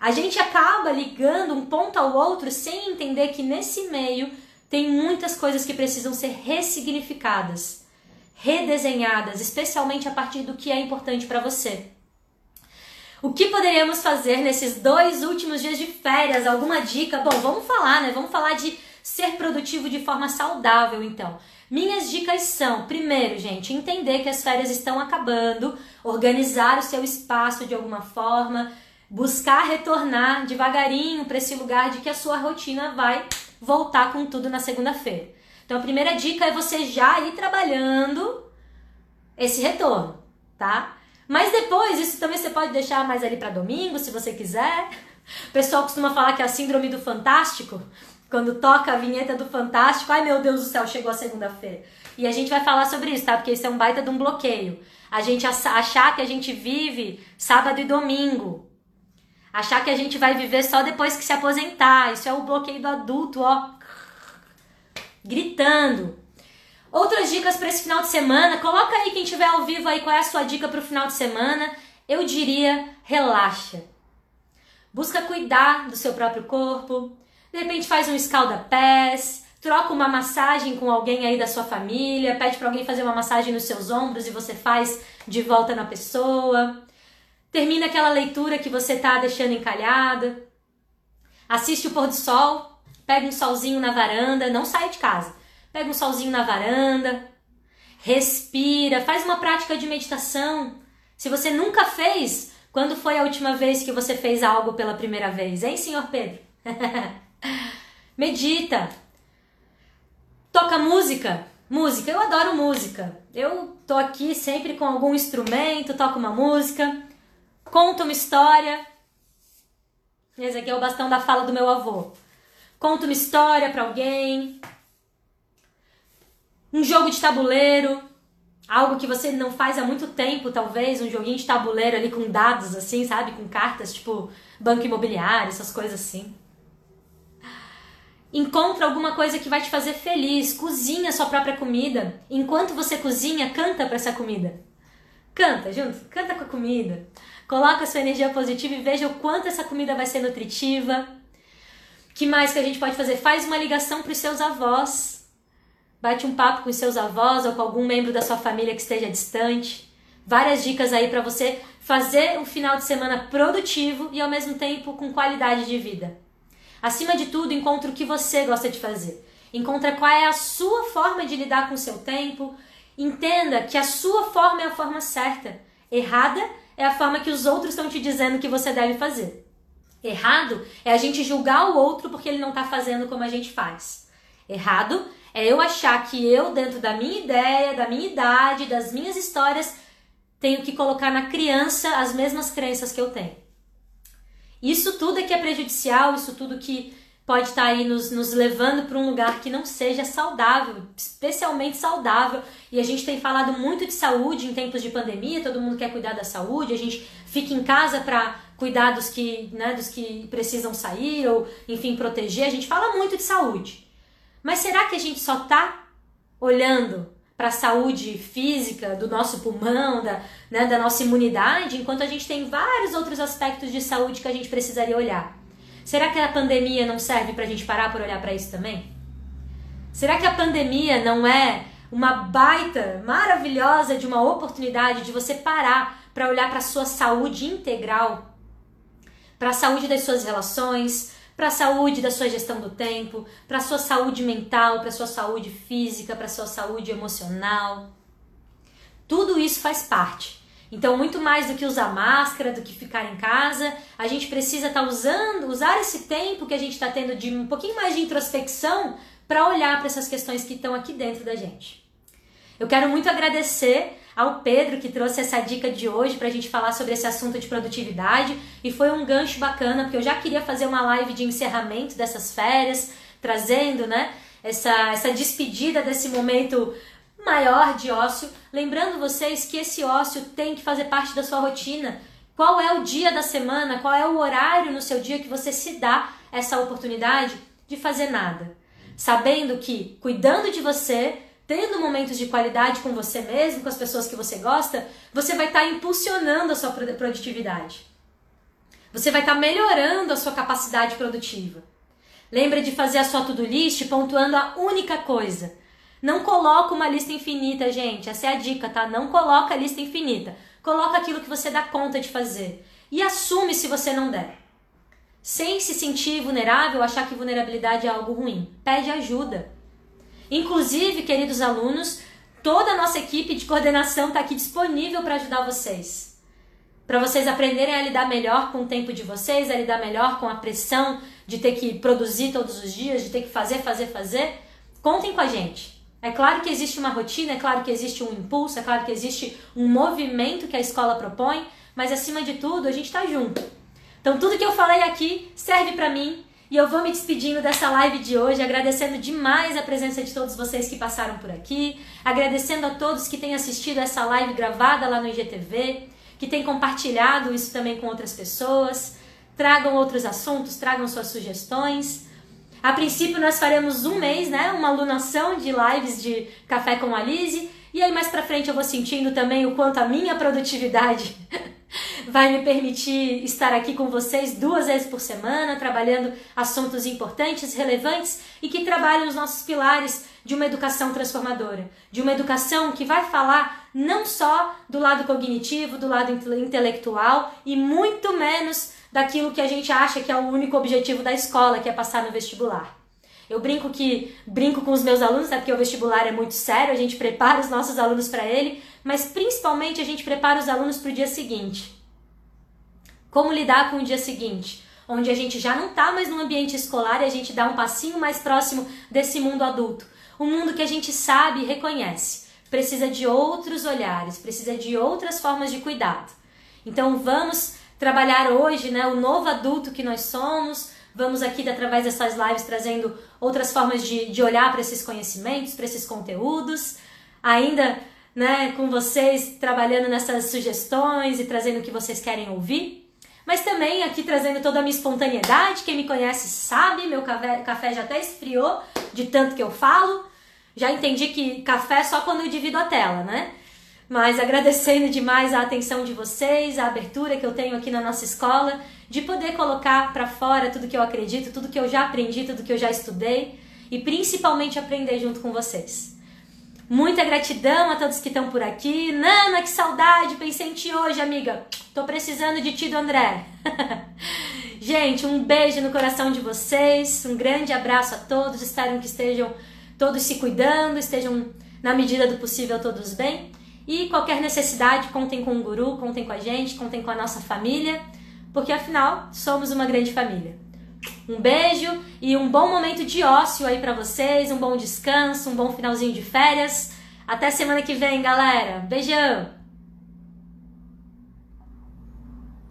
A gente acaba ligando um ponto ao outro sem entender que nesse meio tem muitas coisas que precisam ser ressignificadas, redesenhadas, especialmente a partir do que é importante para você. O que poderíamos fazer nesses dois últimos dias de férias? Alguma dica? Bom, vamos falar, né? Vamos falar de ser produtivo de forma saudável, então. Minhas dicas são, primeiro, gente, entender que as férias estão acabando, organizar o seu espaço de alguma forma, buscar retornar devagarinho para esse lugar de que a sua rotina vai voltar com tudo na segunda-feira. Então, a primeira dica é você já ir trabalhando esse retorno, tá? Mas depois, isso também você pode deixar mais ali para domingo, se você quiser. O pessoal costuma falar que é a síndrome do fantástico. Quando toca a vinheta do fantástico, ai meu Deus do céu, chegou a segunda-feira. E a gente vai falar sobre isso, tá? Porque isso é um baita de um bloqueio. A gente achar que a gente vive sábado e domingo. Achar que a gente vai viver só depois que se aposentar. Isso é o bloqueio do adulto, ó. Gritando. Outras dicas para esse final de semana, coloca aí quem estiver ao vivo aí qual é a sua dica para o final de semana. Eu diria relaxa. Busca cuidar do seu próprio corpo. De repente faz um escalda-pés, troca uma massagem com alguém aí da sua família, pede para alguém fazer uma massagem nos seus ombros e você faz de volta na pessoa. Termina aquela leitura que você tá deixando encalhada. Assiste o pôr do sol, pega um solzinho na varanda, não sai de casa pega um solzinho na varanda, respira, faz uma prática de meditação. Se você nunca fez, quando foi a última vez que você fez algo pela primeira vez, hein, senhor Pedro? Medita. Toca música. Música, eu adoro música. Eu tô aqui sempre com algum instrumento, toco uma música. Conta uma história. Esse aqui é o bastão da fala do meu avô. Conta uma história para alguém. Um jogo de tabuleiro. Algo que você não faz há muito tempo, talvez. Um joguinho de tabuleiro ali com dados, assim, sabe? Com cartas, tipo banco imobiliário, essas coisas assim. Encontra alguma coisa que vai te fazer feliz. Cozinha sua própria comida. Enquanto você cozinha, canta para essa comida. Canta junto, canta com a comida. Coloca a sua energia positiva e veja o quanto essa comida vai ser nutritiva. Que mais que a gente pode fazer? Faz uma ligação para os seus avós. Bate um papo com os seus avós ou com algum membro da sua família que esteja distante. Várias dicas aí para você fazer um final de semana produtivo e ao mesmo tempo com qualidade de vida. Acima de tudo, encontre o que você gosta de fazer. Encontre qual é a sua forma de lidar com o seu tempo. Entenda que a sua forma é a forma certa. Errada é a forma que os outros estão te dizendo que você deve fazer. Errado é a gente julgar o outro porque ele não está fazendo como a gente faz. Errado é eu achar que eu, dentro da minha ideia, da minha idade, das minhas histórias, tenho que colocar na criança as mesmas crenças que eu tenho. Isso tudo é que é prejudicial, isso tudo que pode estar aí nos, nos levando para um lugar que não seja saudável, especialmente saudável. E a gente tem falado muito de saúde em tempos de pandemia, todo mundo quer cuidar da saúde, a gente fica em casa para cuidar dos que, né, dos que precisam sair ou, enfim, proteger. A gente fala muito de saúde. Mas será que a gente só está olhando para a saúde física do nosso pulmão, da, né, da nossa imunidade, enquanto a gente tem vários outros aspectos de saúde que a gente precisaria olhar. Será que a pandemia não serve para a gente parar por olhar para isso também? Será que a pandemia não é uma baita maravilhosa de uma oportunidade de você parar para olhar para a sua saúde integral, para a saúde das suas relações, para a saúde da sua gestão do tempo, para a sua saúde mental, para a sua saúde física, para a sua saúde emocional. Tudo isso faz parte. Então, muito mais do que usar máscara, do que ficar em casa, a gente precisa estar tá usando, usar esse tempo que a gente está tendo de um pouquinho mais de introspecção para olhar para essas questões que estão aqui dentro da gente. Eu quero muito agradecer ao Pedro que trouxe essa dica de hoje para a gente falar sobre esse assunto de produtividade e foi um gancho bacana porque eu já queria fazer uma live de encerramento dessas férias, trazendo, né, essa, essa despedida desse momento maior de ócio, lembrando vocês que esse ócio tem que fazer parte da sua rotina. Qual é o dia da semana, qual é o horário no seu dia que você se dá essa oportunidade de fazer nada? Sabendo que cuidando de você, tendo momentos de qualidade com você mesmo, com as pessoas que você gosta, você vai estar tá impulsionando a sua produtividade. Você vai estar tá melhorando a sua capacidade produtiva. Lembre de fazer a sua to-do list pontuando a única coisa. Não coloca uma lista infinita, gente. Essa é a dica, tá? Não coloca a lista infinita. Coloca aquilo que você dá conta de fazer. E assume se você não der. Sem se sentir vulnerável, achar que vulnerabilidade é algo ruim. Pede ajuda. Inclusive, queridos alunos, toda a nossa equipe de coordenação está aqui disponível para ajudar vocês. Para vocês aprenderem a lidar melhor com o tempo de vocês, a lidar melhor com a pressão de ter que produzir todos os dias, de ter que fazer, fazer, fazer. Contem com a gente. É claro que existe uma rotina, é claro que existe um impulso, é claro que existe um movimento que a escola propõe, mas acima de tudo, a gente está junto. Então, tudo que eu falei aqui serve para mim e eu vou me despedindo dessa live de hoje, agradecendo demais a presença de todos vocês que passaram por aqui, agradecendo a todos que têm assistido essa live gravada lá no IGTV, que têm compartilhado isso também com outras pessoas. Tragam outros assuntos, tragam suas sugestões. A princípio nós faremos um mês, né, uma alunação de lives de café com a Lise, e aí mais para frente eu vou sentindo também o quanto a minha produtividade vai me permitir estar aqui com vocês duas vezes por semana, trabalhando assuntos importantes, relevantes e que trabalham os nossos pilares de uma educação transformadora, de uma educação que vai falar não só do lado cognitivo, do lado intelectual e muito menos daquilo que a gente acha que é o único objetivo da escola, que é passar no vestibular. Eu brinco que brinco com os meus alunos, né, porque o vestibular é muito sério, a gente prepara os nossos alunos para ele, mas principalmente a gente prepara os alunos para o dia seguinte. Como lidar com o dia seguinte? Onde a gente já não está mais no ambiente escolar e a gente dá um passinho mais próximo desse mundo adulto. Um mundo que a gente sabe e reconhece. Precisa de outros olhares, precisa de outras formas de cuidado. Então vamos trabalhar hoje, né, o novo adulto que nós somos. Vamos aqui, através dessas lives, trazendo outras formas de, de olhar para esses conhecimentos, para esses conteúdos. Ainda né, com vocês, trabalhando nessas sugestões e trazendo o que vocês querem ouvir. Mas também aqui trazendo toda a minha espontaneidade. Quem me conhece sabe, meu café, café já até esfriou de tanto que eu falo. Já entendi que café é só quando eu divido a tela, né? Mas agradecendo demais a atenção de vocês, a abertura que eu tenho aqui na nossa escola, de poder colocar para fora tudo que eu acredito, tudo que eu já aprendi, tudo que eu já estudei e principalmente aprender junto com vocês. Muita gratidão a todos que estão por aqui. Nana, que saudade! Pensei em ti hoje, amiga. Tô precisando de ti do André. Gente, um beijo no coração de vocês. Um grande abraço a todos. Espero que estejam todos se cuidando, estejam na medida do possível todos bem. E qualquer necessidade, contem com o guru, contem com a gente, contem com a nossa família, porque afinal somos uma grande família. Um beijo e um bom momento de ócio aí para vocês, um bom descanso, um bom finalzinho de férias. Até semana que vem, galera. Beijão!